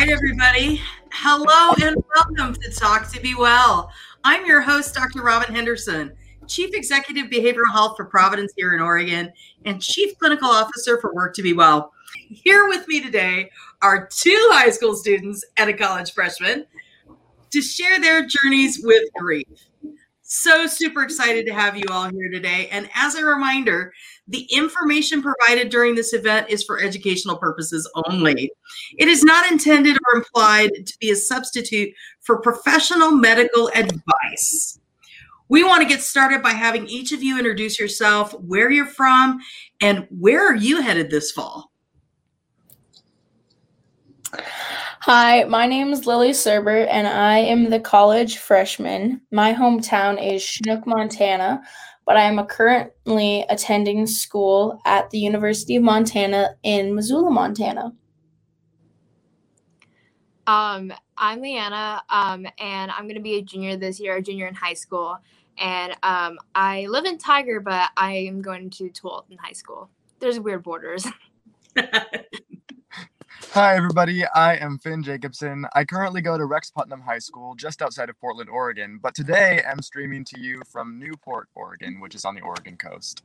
Right, everybody. Hello and welcome to Talk to Be Well. I'm your host, Dr. Robin Henderson, Chief Executive Behavioral Health for Providence here in Oregon and Chief Clinical Officer for Work to Be Well. Here with me today are two high school students and a college freshman to share their journeys with grief. So super excited to have you all here today. And as a reminder, the information provided during this event is for educational purposes only. It is not intended or implied to be a substitute for professional medical advice. We want to get started by having each of you introduce yourself, where you're from, and where are you headed this fall? Hi, my name is Lily Serber, and I am the college freshman. My hometown is Chinook, Montana, but I am currently attending school at the University of Montana in Missoula, Montana. Um, I'm Leanna, um, and I'm going to be a junior this year, a junior in high school. And um, I live in Tigard, but I am going to Tualatin High School. There's weird borders. Hi, everybody. I am Finn Jacobson. I currently go to Rex Putnam High School just outside of Portland, Oregon, but today I'm streaming to you from Newport, Oregon, which is on the Oregon coast.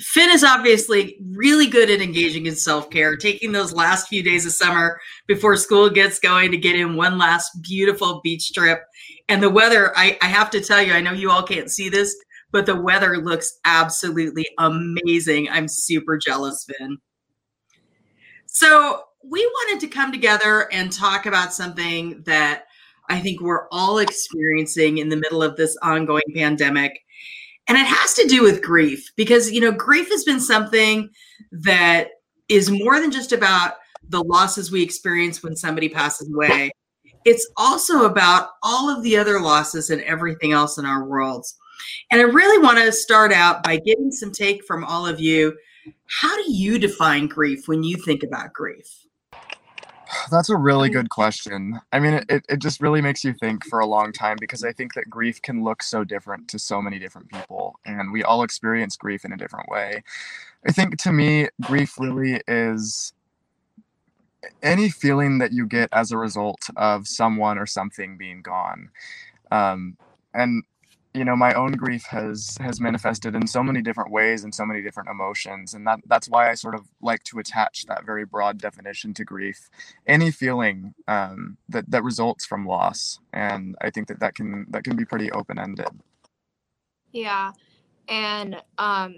Finn is obviously really good at engaging in self care, taking those last few days of summer before school gets going to get in one last beautiful beach trip. And the weather, I, I have to tell you, I know you all can't see this, but the weather looks absolutely amazing. I'm super jealous, Finn. So, we wanted to come together and talk about something that I think we're all experiencing in the middle of this ongoing pandemic. And it has to do with grief because, you know, grief has been something that is more than just about the losses we experience when somebody passes away. It's also about all of the other losses and everything else in our worlds. And I really want to start out by getting some take from all of you how do you define grief when you think about grief? That's a really good question. I mean, it, it just really makes you think for a long time because I think that grief can look so different to so many different people, and we all experience grief in a different way. I think to me, grief really is any feeling that you get as a result of someone or something being gone. Um, and you know my own grief has has manifested in so many different ways and so many different emotions and that that's why i sort of like to attach that very broad definition to grief. Any feeling um, that that results from loss and i think that that can that can be pretty open-ended. Yeah and um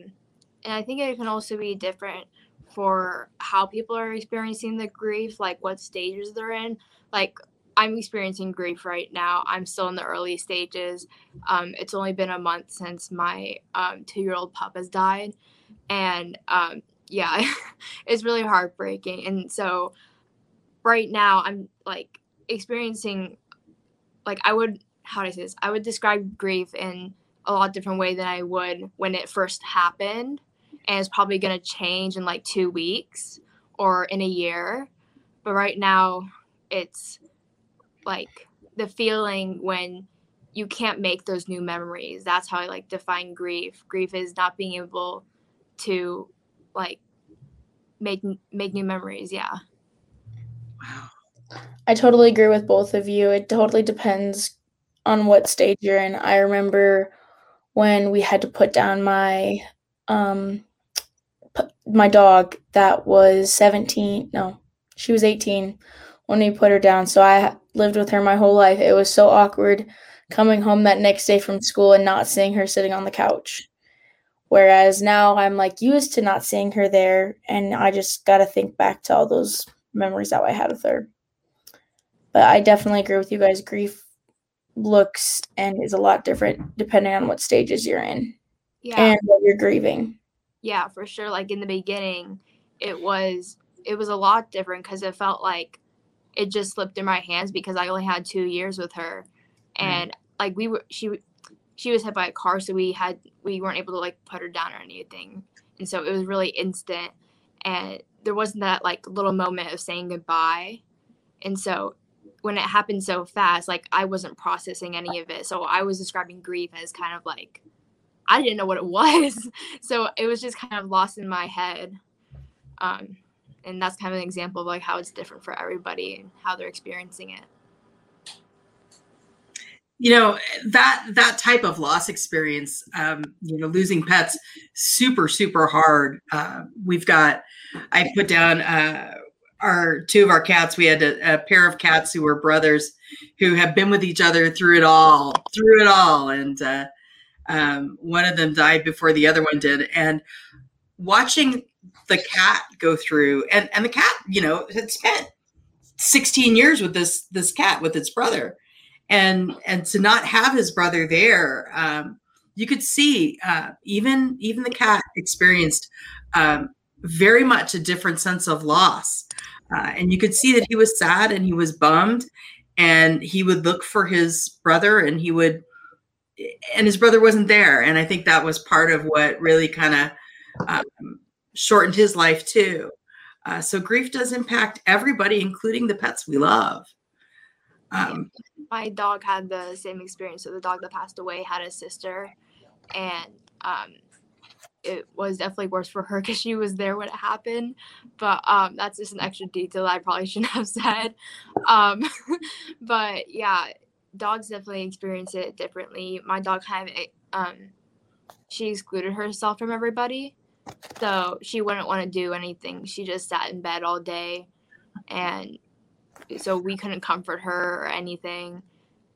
and i think it can also be different for how people are experiencing the grief like what stages they're in. Like I'm experiencing grief right now. I'm still in the early stages. Um, it's only been a month since my um, two year old pup has died. And um, yeah, it's really heartbreaking. And so right now, I'm like experiencing, like, I would, how do I say this? I would describe grief in a lot different way than I would when it first happened. And it's probably going to change in like two weeks or in a year. But right now, it's like the feeling when you can't make those new memories. That's how I like define grief. Grief is not being able to like make make new memories. Yeah. Wow. I totally agree with both of you. It totally depends on what stage you're in. I remember when we had to put down my um my dog that was 17. No, she was 18 when we put her down. So I lived with her my whole life. It was so awkward coming home that next day from school and not seeing her sitting on the couch. Whereas now I'm like used to not seeing her there, and I just got to think back to all those memories that I had with her. But I definitely agree with you guys. Grief looks and is a lot different depending on what stages you're in yeah. and what you're grieving. Yeah, for sure. Like in the beginning, it was it was a lot different because it felt like it just slipped in my hands because I only had two years with her, and mm. like we were she she was hit by a car, so we had we weren't able to like put her down or anything, and so it was really instant, and there wasn't that like little moment of saying goodbye, and so when it happened so fast, like I wasn't processing any of it, so I was describing grief as kind of like I didn't know what it was, so it was just kind of lost in my head. Um, and that's kind of an example of like how it's different for everybody and how they're experiencing it. You know that that type of loss experience um, you know losing pets super super hard. Uh, we've got i put down uh, our two of our cats we had a, a, pair of cats who were brothers who have been with each other through it all through it all. And uh, um, one of them died before the other one did. And watching the cat go through and and the cat you know had spent 16 years with this this cat with its brother. And and to not have his brother there um, you could see uh, even even the cat experienced um, very much a different sense of loss. Uh, and you could see that he was sad and he was bummed and he would look for his brother and he would and his brother wasn't there. And i think that was part of what really kind of um, shortened his life too uh, so grief does impact everybody including the pets we love um, my dog had the same experience. So the dog that passed away had a sister, and um, it was definitely worse for her because she was there when it happened. But um, that's just an extra detail I probably shouldn't have said. Um, but yeah, dogs definitely experience it differently. My dog kind of um, she excluded herself from everybody, so she wouldn't want to do anything. She just sat in bed all day, and so we couldn't comfort her or anything.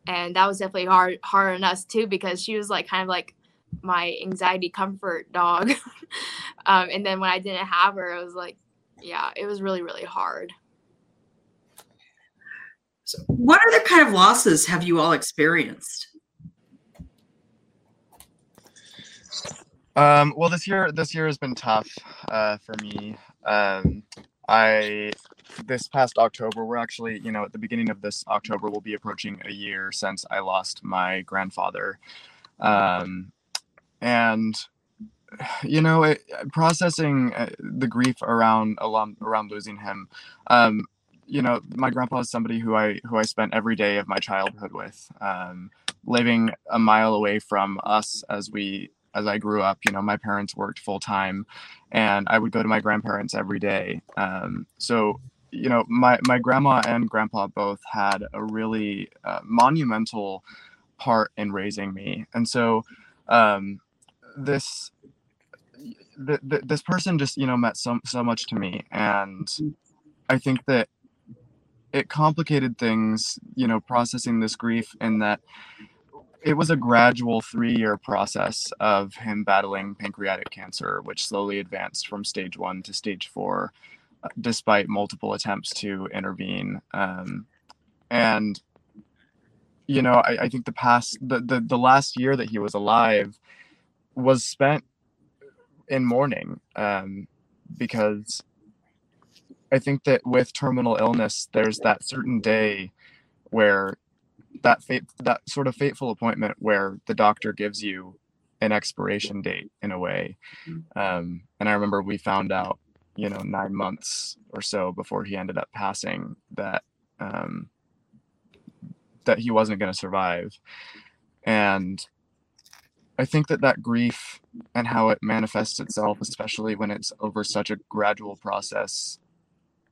And that was definitely hard hard on us too because she was like kind of like my anxiety comfort dog. Um, and then when i didn't have her it was like yeah it was really really hard. So what other kind of losses have you all experienced um, well this year this year has been tough uh, for me um, i this past October, we're actually, you know, at the beginning of this October, we'll be approaching a year since I lost my grandfather. Um, and, you know, it, processing uh, the grief around around losing him, um, you know, my grandpa is somebody who I who I spent every day of my childhood with, um, living a mile away from us as we as I grew up. You know, my parents worked full time, and I would go to my grandparents every day. Um, so you know, my my grandma and grandpa both had a really uh, monumental part in raising me, and so um, this th- th- this person just you know meant so so much to me, and I think that it complicated things, you know, processing this grief, in that it was a gradual three year process of him battling pancreatic cancer, which slowly advanced from stage one to stage four despite multiple attempts to intervene. Um, and you know, I, I think the past the, the the last year that he was alive was spent in mourning um, because I think that with terminal illness, there's that certain day where that fate, that sort of fateful appointment where the doctor gives you an expiration date in a way. Mm-hmm. Um, and I remember we found out you know nine months or so before he ended up passing that um, that he wasn't going to survive and i think that that grief and how it manifests itself especially when it's over such a gradual process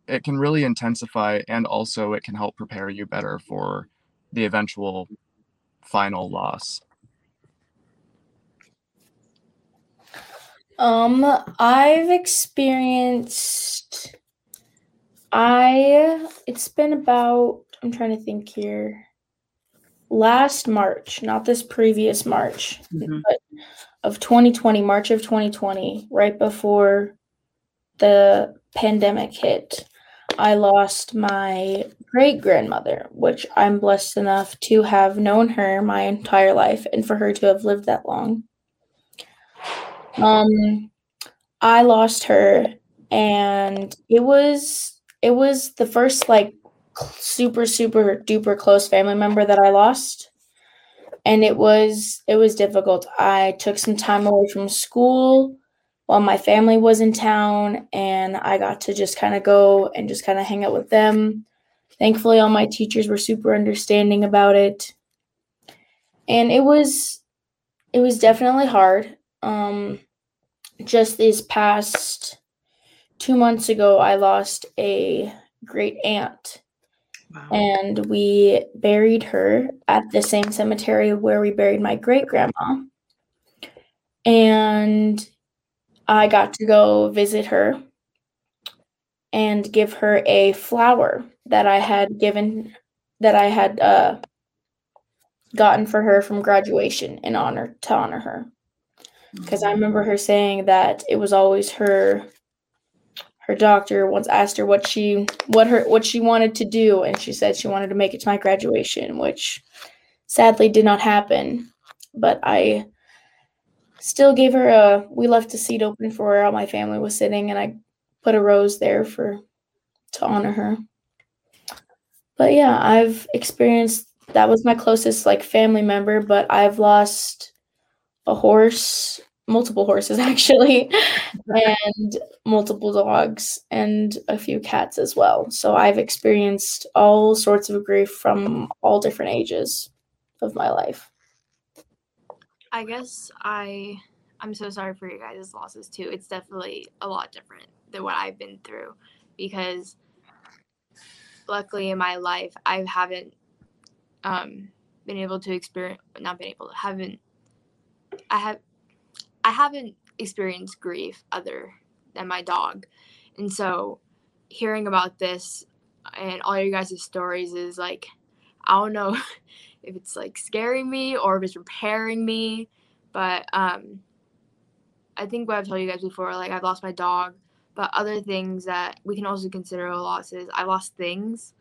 it can really intensify and also it can help prepare you better for the eventual final loss Um, I've experienced I it's been about I'm trying to think here. Last March, not this previous March, mm-hmm. but of 2020, March of 2020, right before the pandemic hit, I lost my great grandmother, which I'm blessed enough to have known her my entire life and for her to have lived that long. Um, I lost her, and it was it was the first like super super duper close family member that I lost, and it was it was difficult. I took some time away from school while my family was in town, and I got to just kind of go and just kind of hang out with them. Thankfully, all my teachers were super understanding about it, and it was it was definitely hard. Um, just these past two months ago, I lost a great aunt. Wow. And we buried her at the same cemetery where we buried my great grandma. And I got to go visit her and give her a flower that I had given that I had uh, gotten for her from graduation in honor to honor her. Because I remember her saying that it was always her her doctor once asked her what she what her what she wanted to do and she said she wanted to make it to my graduation, which sadly did not happen. But I still gave her a we left a seat open for where all my family was sitting and I put a rose there for to honor her. But yeah, I've experienced that was my closest like family member, but I've lost a horse, multiple horses actually, and multiple dogs and a few cats as well. So I've experienced all sorts of grief from all different ages of my life. I guess I I'm so sorry for you guys' losses too. It's definitely a lot different than what I've been through because luckily in my life I haven't um, been able to experience not been able to haven't I have I haven't experienced grief other than my dog. And so hearing about this and all you guys' stories is like I don't know if it's like scaring me or if it's repairing me. But um I think what I've told you guys before, like I've lost my dog, but other things that we can also consider losses. I lost things.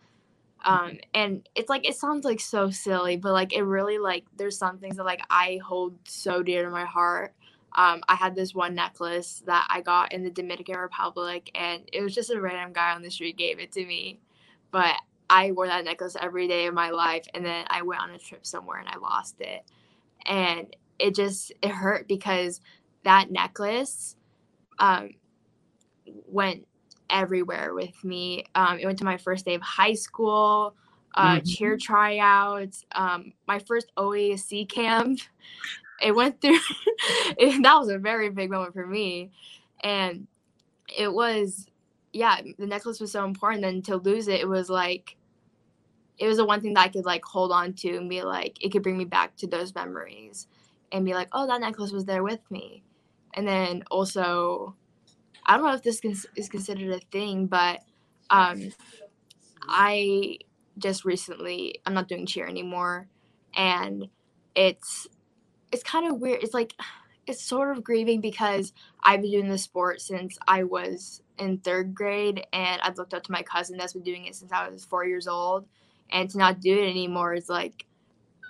Um, and it's like it sounds like so silly, but like it really like there's some things that like I hold so dear to my heart. Um, I had this one necklace that I got in the Dominican Republic, and it was just a random guy on the street gave it to me, but I wore that necklace every day of my life, and then I went on a trip somewhere and I lost it, and it just it hurt because that necklace um, went everywhere with me. Um, it went to my first day of high school, uh, mm-hmm. cheer tryouts, um, my first OASC camp. It went through, it, that was a very big moment for me. And it was, yeah, the necklace was so important. Then to lose it, it was like, it was the one thing that I could like hold on to and be like, it could bring me back to those memories and be like, oh, that necklace was there with me. And then also, I don't know if this is considered a thing, but um, I just recently I'm not doing cheer anymore, and it's it's kind of weird. It's like it's sort of grieving because I've been doing this sport since I was in third grade, and I've looked up to my cousin that's been doing it since I was four years old, and to not do it anymore is like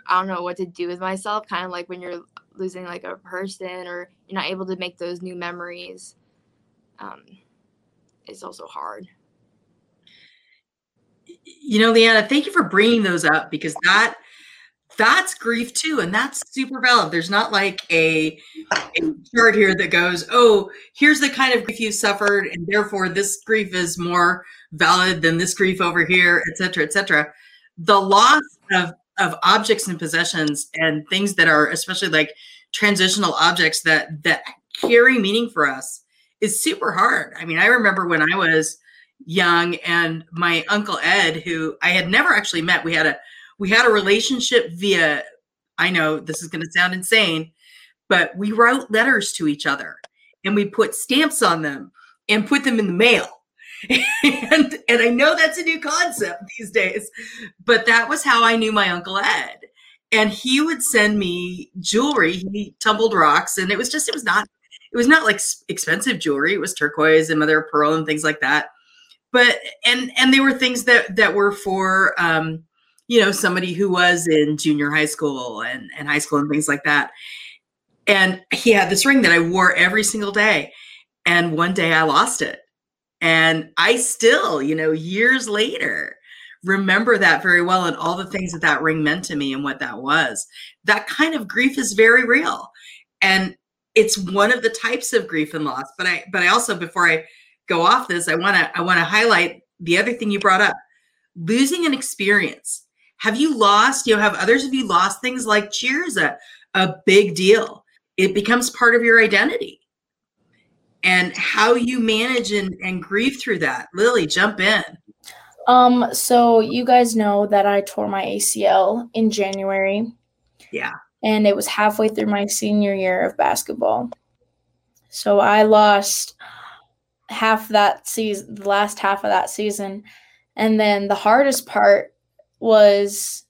I don't know what to do with myself. Kind of like when you're losing like a person or you're not able to make those new memories um, it's also hard. You know, Leanna, thank you for bringing those up because that that's grief too, and that's super valid. There's not like a, a chart here that goes, "Oh, here's the kind of grief you suffered, and therefore this grief is more valid than this grief over here, etc., etc." The loss of of objects and possessions and things that are especially like transitional objects that that carry meaning for us is super hard. I mean, I remember when I was young and my uncle Ed who I had never actually met, we had a we had a relationship via I know this is going to sound insane, but we wrote letters to each other and we put stamps on them and put them in the mail. and and I know that's a new concept these days, but that was how I knew my uncle Ed. And he would send me jewelry. He tumbled rocks, and it was just it was not it was not like expensive jewelry. It was turquoise and mother of pearl and things like that. But and and they were things that that were for um, you know somebody who was in junior high school and and high school and things like that. And he had this ring that I wore every single day. And one day I lost it and I still, you know, years later, remember that very well and all the things that that ring meant to me and what that was. That kind of grief is very real. And it's one of the types of grief and loss. But I but I also before I go off this, I want to I want to highlight the other thing you brought up. Losing an experience. Have you lost, you know, have others of you lost things like cheers a a big deal. It becomes part of your identity and how you manage and, and grieve through that. Lily, jump in. Um, so you guys know that I tore my ACL in January. Yeah. And it was halfway through my senior year of basketball. So I lost half that season, the last half of that season. And then the hardest part was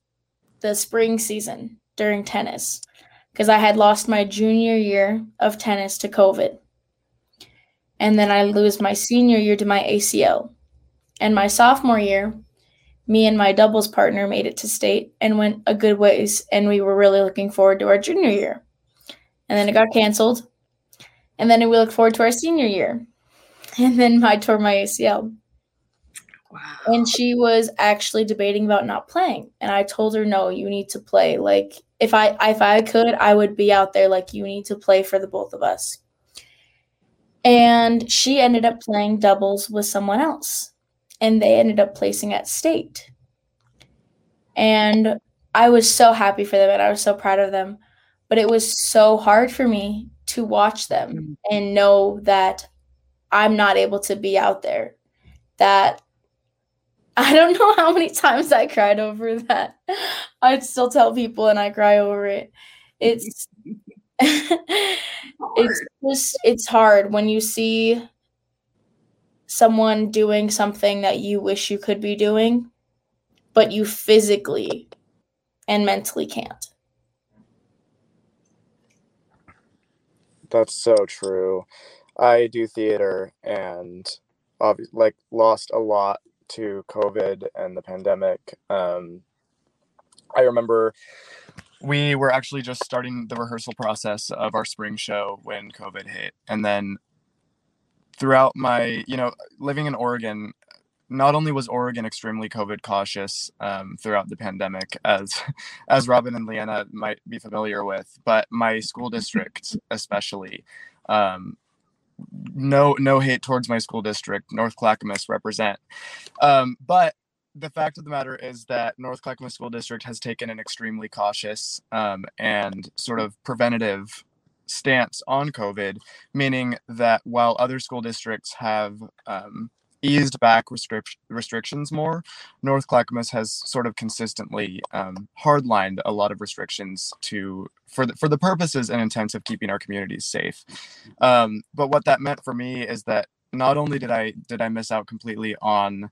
the spring season during tennis because I had lost my junior year of tennis to COVID. And then I lose my senior year to my ACL. And my sophomore year, me and my doubles partner made it to state and went a good ways. And we were really looking forward to our junior year. And then it got canceled. And then we looked forward to our senior year. And then I tore my ACL. Wow. And she was actually debating about not playing. And I told her, no, you need to play. Like if I if I could, I would be out there like you need to play for the both of us. And she ended up playing doubles with someone else and they ended up placing at state. And I was so happy for them and I was so proud of them. But it was so hard for me to watch them mm. and know that I'm not able to be out there. That I don't know how many times I cried over that. I'd still tell people and I cry over it. It's it's just it's hard when you see someone doing something that you wish you could be doing, but you physically and mentally can't. That's so true. I do theater and obviously like lost a lot to COVID and the pandemic. Um, I remember we were actually just starting the rehearsal process of our spring show when COVID hit. And then throughout my, you know, living in Oregon, not only was Oregon extremely COVID cautious um, throughout the pandemic, as as Robin and Leanna might be familiar with, but my school district especially. Um, no, no hate towards my school district, North Clackamas represent. Um, but the fact of the matter is that North Clackamas School District has taken an extremely cautious um, and sort of preventative stance on COVID, meaning that while other school districts have um, eased back restric- restrictions more, North Clackamas has sort of consistently um, hardlined a lot of restrictions to for the, for the purposes and intents of keeping our communities safe. Um, but what that meant for me is that not only did I did I miss out completely on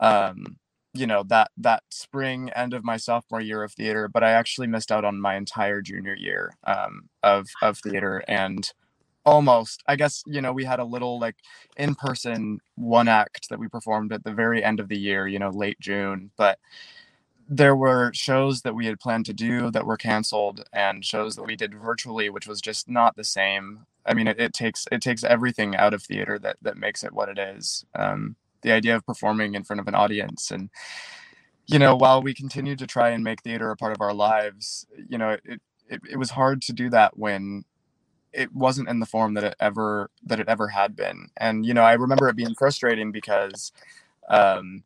um, you know that that spring end of my sophomore year of theater but i actually missed out on my entire junior year um, of of theater and almost i guess you know we had a little like in person one act that we performed at the very end of the year you know late june but there were shows that we had planned to do that were canceled and shows that we did virtually which was just not the same. I mean it, it takes it takes everything out of theater that that makes it what it is um, the idea of performing in front of an audience and you know while we continued to try and make theater a part of our lives you know it, it, it was hard to do that when it wasn't in the form that it ever that it ever had been and you know i remember it being frustrating because um,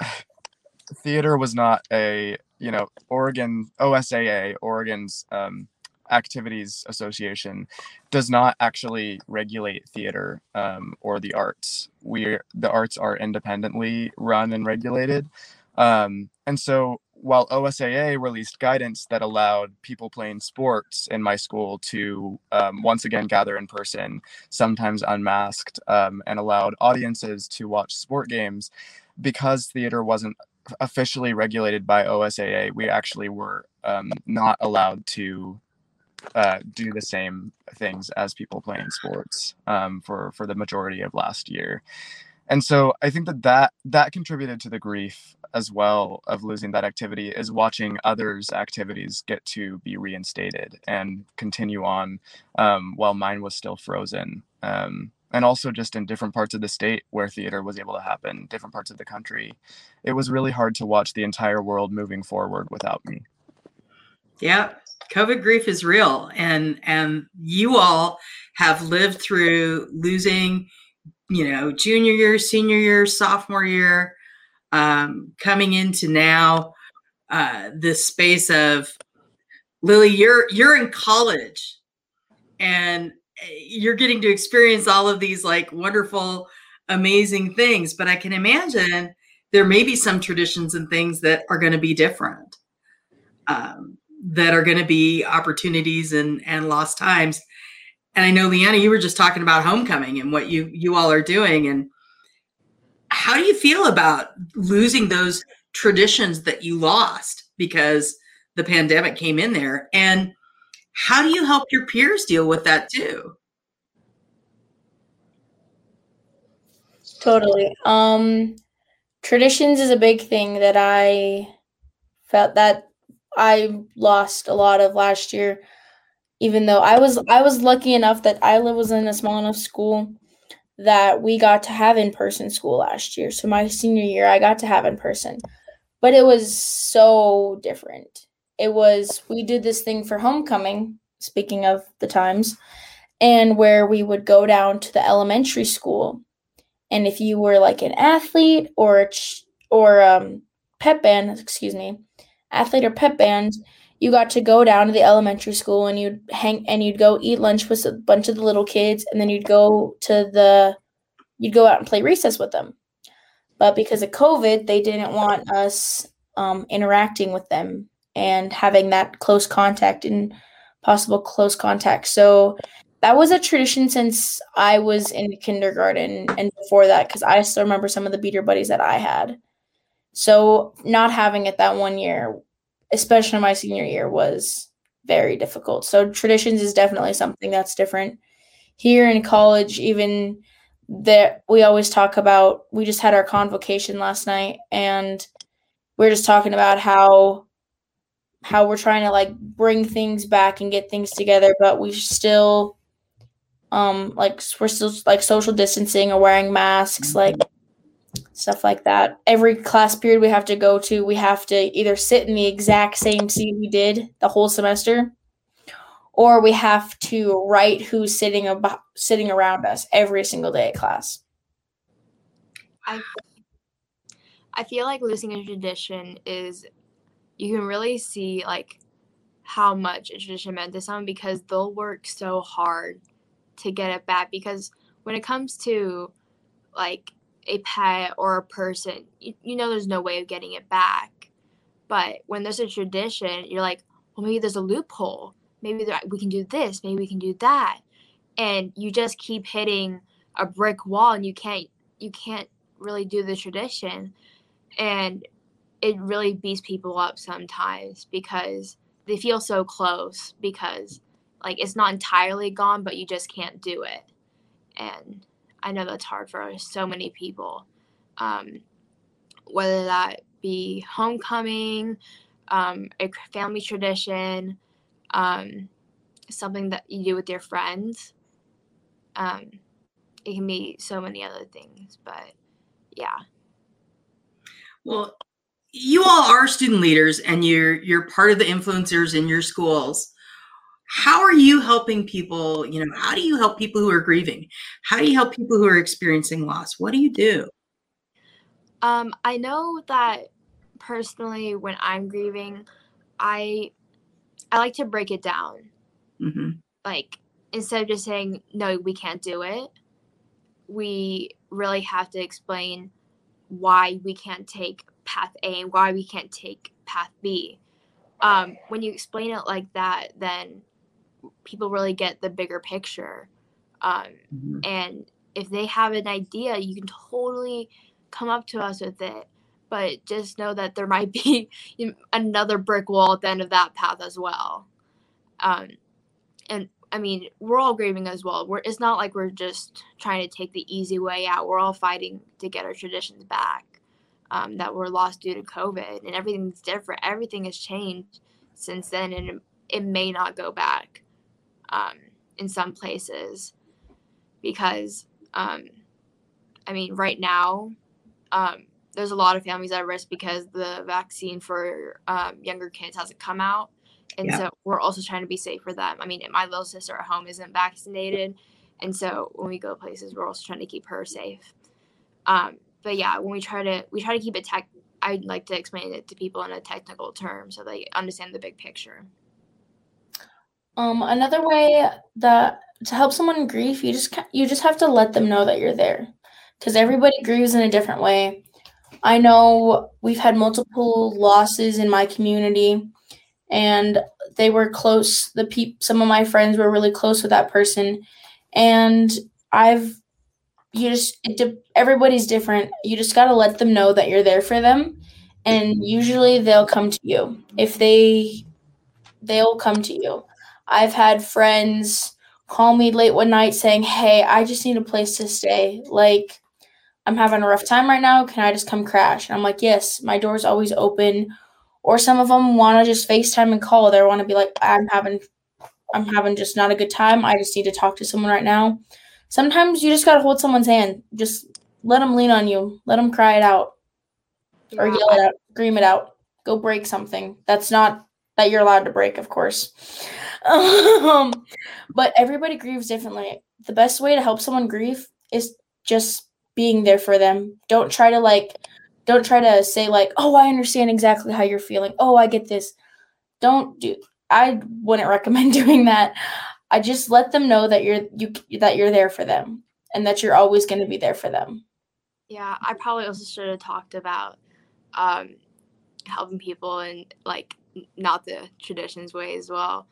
theater was not a you know oregon osaa oregon's um, Activities Association does not actually regulate theater um, or the arts. We the arts are independently run and regulated, um, and so while OSAA released guidance that allowed people playing sports in my school to um, once again gather in person, sometimes unmasked, um, and allowed audiences to watch sport games, because theater wasn't officially regulated by OSAA, we actually were um, not allowed to uh, do the same things as people playing sports um, for for the majority of last year and so i think that that that contributed to the grief as well of losing that activity is watching others activities get to be reinstated and continue on um, while mine was still frozen um, and also just in different parts of the state where theater was able to happen different parts of the country. It was really hard to watch the entire world moving forward without me. Yeah COVID grief is real, and and you all have lived through losing, you know, junior year, senior year, sophomore year, um, coming into now uh, this space of Lily. You're you're in college, and you're getting to experience all of these like wonderful, amazing things. But I can imagine there may be some traditions and things that are going to be different, um, that are going to be opportunities and and lost times. And I know, Leanna, you were just talking about homecoming and what you you all are doing, and how do you feel about losing those traditions that you lost because the pandemic came in there? And how do you help your peers deal with that too? Totally. Um, traditions is a big thing that I felt that I lost a lot of last year. Even though I was I was lucky enough that I was in a small enough school that we got to have in person school last year. So my senior year I got to have in person. But it was so different. It was we did this thing for homecoming, speaking of the times, and where we would go down to the elementary school and if you were like an athlete or or um, pep band, excuse me, athlete or pep band, you got to go down to the elementary school and you'd hang and you'd go eat lunch with a bunch of the little kids, and then you'd go to the you'd go out and play recess with them. But because of COVID, they didn't want us um, interacting with them and having that close contact and possible close contact. So that was a tradition since I was in kindergarten and before that, because I still remember some of the beater buddies that I had. So not having it that one year, especially my senior year, was very difficult. So traditions is definitely something that's different. Here in college, even that we always talk about we just had our convocation last night and we are just talking about how how we're trying to like bring things back and get things together, but we still um like we're still like social distancing or wearing masks like stuff like that. Every class period we have to go to we have to either sit in the exact same seat we did the whole semester or we have to write who's sitting about sitting around us every single day at class. I i feel like losing a tradition is you can really see like how much a tradition meant to someone because they'll work so hard to get it back because when it comes to like a pet or a person, you, you know there's no way of getting it back. But when there's a tradition, you're like, well, maybe there's a loophole. Maybe there, we can do this. Maybe we can do that. And you just keep hitting a brick wall, and you can't you can't really do the tradition. And it really beats people up sometimes because they feel so close because like it's not entirely gone, but you just can't do it. And I know that's hard for so many people. Um, whether that be homecoming, um, a family tradition, um, something that you do with your friends. Um, it can be so many other things, but yeah. Well, you all are student leaders and you're you're part of the influencers in your schools how are you helping people you know how do you help people who are grieving? How do you help people who are experiencing loss? What do you do? Um, i know that personally when i'm grieving i i like to break it down. Mm-hmm. like instead of just saying no we can't do it we really have to explain why we can't take path a and why we can't take path b. Um, when you explain it like that then people really get the bigger picture. Um, mm-hmm. And if they have an idea, you can totally come up to us with it. But just know that there might be another brick wall at the end of that path as well. Um, and I mean, we're all grieving as well. We're, it's not like we're just trying to take the easy way out. We're all fighting to get our traditions back um, that were lost due to COVID, and everything's different. Everything has changed since then, and it, it may not go back um, in some places because um, I mean, right now, um, there's a lot of families at risk because the vaccine for um, younger kids hasn't come out. And yeah. so we're also trying to be safe for them. I mean, my little sister at home isn't vaccinated. And so when we go places, we're also trying to keep her safe. Um, but yeah, when we try to, we try to keep it tech, I'd like to explain it to people in a technical term so they understand the big picture. Um, another way that to help someone grief, you just you just have to let them know that you're there, because everybody grieves in a different way. I know we've had multiple losses in my community, and they were close. The peop, some of my friends were really close with that person, and I've you just it, everybody's different. You just got to let them know that you're there for them, and usually they'll come to you if they they'll come to you. I've had friends call me late one night saying, "Hey, I just need a place to stay. Like, I'm having a rough time right now. Can I just come crash?" And I'm like, "Yes, my door's always open." Or some of them want to just FaceTime and call. They want to be like, "I'm having, I'm having just not a good time. I just need to talk to someone right now." Sometimes you just gotta hold someone's hand. Just let them lean on you. Let them cry it out, yeah. or yell it out, scream it out. Go break something. That's not that you're allowed to break, of course. Um, but everybody grieves differently. The best way to help someone grieve is just being there for them. Don't try to like, don't try to say like, oh, I understand exactly how you're feeling. Oh, I get this. Don't do. I wouldn't recommend doing that. I just let them know that you're you that you're there for them and that you're always going to be there for them. Yeah, I probably also should have talked about um, helping people and like not the traditions way as well.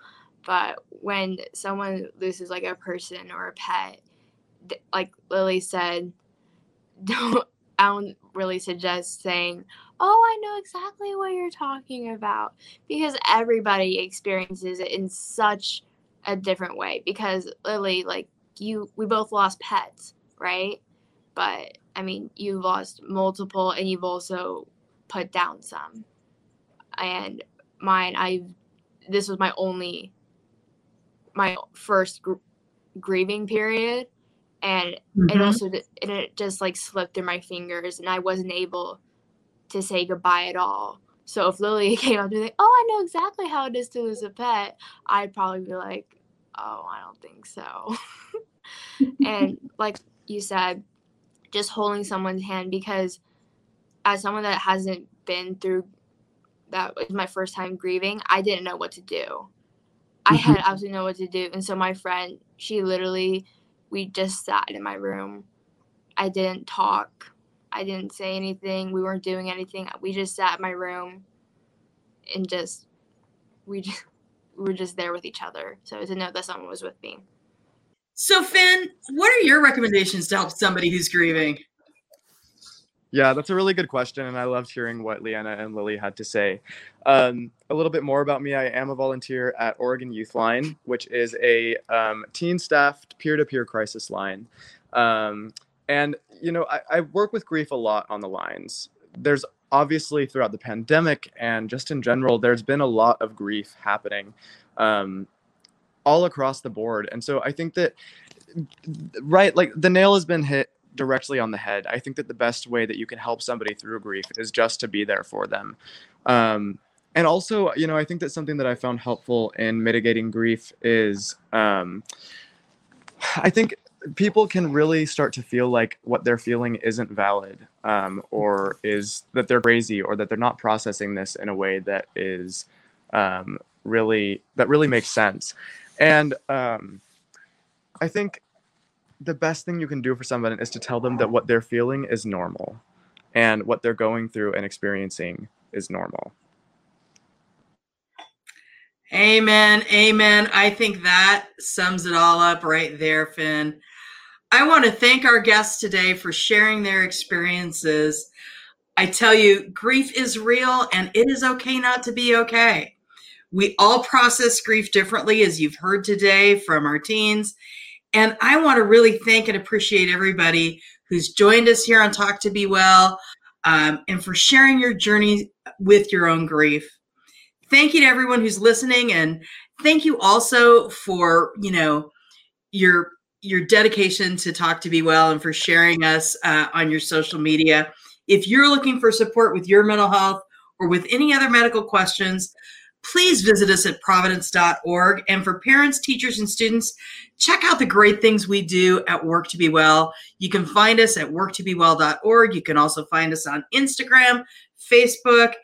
But when someone loses like a person or a pet, like Lily said, don't I don't really suggest saying, "Oh, I know exactly what you're talking about," because everybody experiences it in such a different way. Because Lily, like you, we both lost pets, right? But I mean, you lost multiple, and you've also put down some. And mine, I this was my only my first gr- grieving period. And mm-hmm. it also and it just like slipped through my fingers and i wasn't able to say goodbye at all. So if lily came up to me like oh i know exactly how it is to lose a pet i'd probably be like oh i don't think so. And like you said just holding someone's hand because as someone that hasn't been through that was my first time grieving i didn't know what to do I had mm-hmm. absolutely know what to do. And so my friend, she literally, we just sat in my room. I didn't talk. I didn't say anything. We weren't doing anything. We just sat in my room and just, we just, we were just there with each other. So to know that someone was with me. So Finn, what are your recommendations to help somebody who's grieving? Yeah, that's a really good question, and I loved hearing what Leanna and Lily had to say. Um, a little bit more about me I am a volunteer at Oregon Youth Line, which is a um, teen staffed peer to peer crisis line. Um, and, you know, I, I work with grief a lot on the lines. There's obviously throughout the pandemic and just in general, there's been a lot of grief happening um, all across the board. And so I think that, right, like the nail has been hit directly on the head. I think that the best way that you can help somebody through grief is just to be there for them. Um, and also, you know, I think that something that I found helpful in mitigating grief is um, I think people can really start to feel like what they're feeling isn't valid um, or is that they're crazy or that they're not processing this in a way that is um, really that really makes sense and um, i think the best thing you can do for someone is to tell them that what they're feeling is normal and what they're going through and experiencing is normal. Amen. Amen. I think that sums it all up right there, Finn. I want to thank our guests today for sharing their experiences. I tell you, grief is real and it is okay not to be okay. We all process grief differently, as you've heard today from our teens. And I want to really thank and appreciate everybody who's joined us here on Talk to Be Well um, and for sharing your journey with your own grief. Thank you to everyone who's listening, and thank you also for you know your your dedication to Talk to Be Well and for sharing us uh, on your social media. If you're looking for support with your mental health or with any other medical questions, please visit us at providence.org. And for parents, teachers, and students, check out the great things we do at Work to Be Well. You can find us at work2bewell.org. You can also find us on Instagram, Facebook,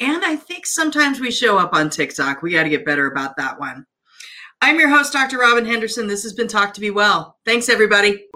and I think sometimes we show up on TikTok. We got to get better about that one. I'm your host, Dr. Robin Henderson. This has been Talk to Be Well. Thanks, everybody.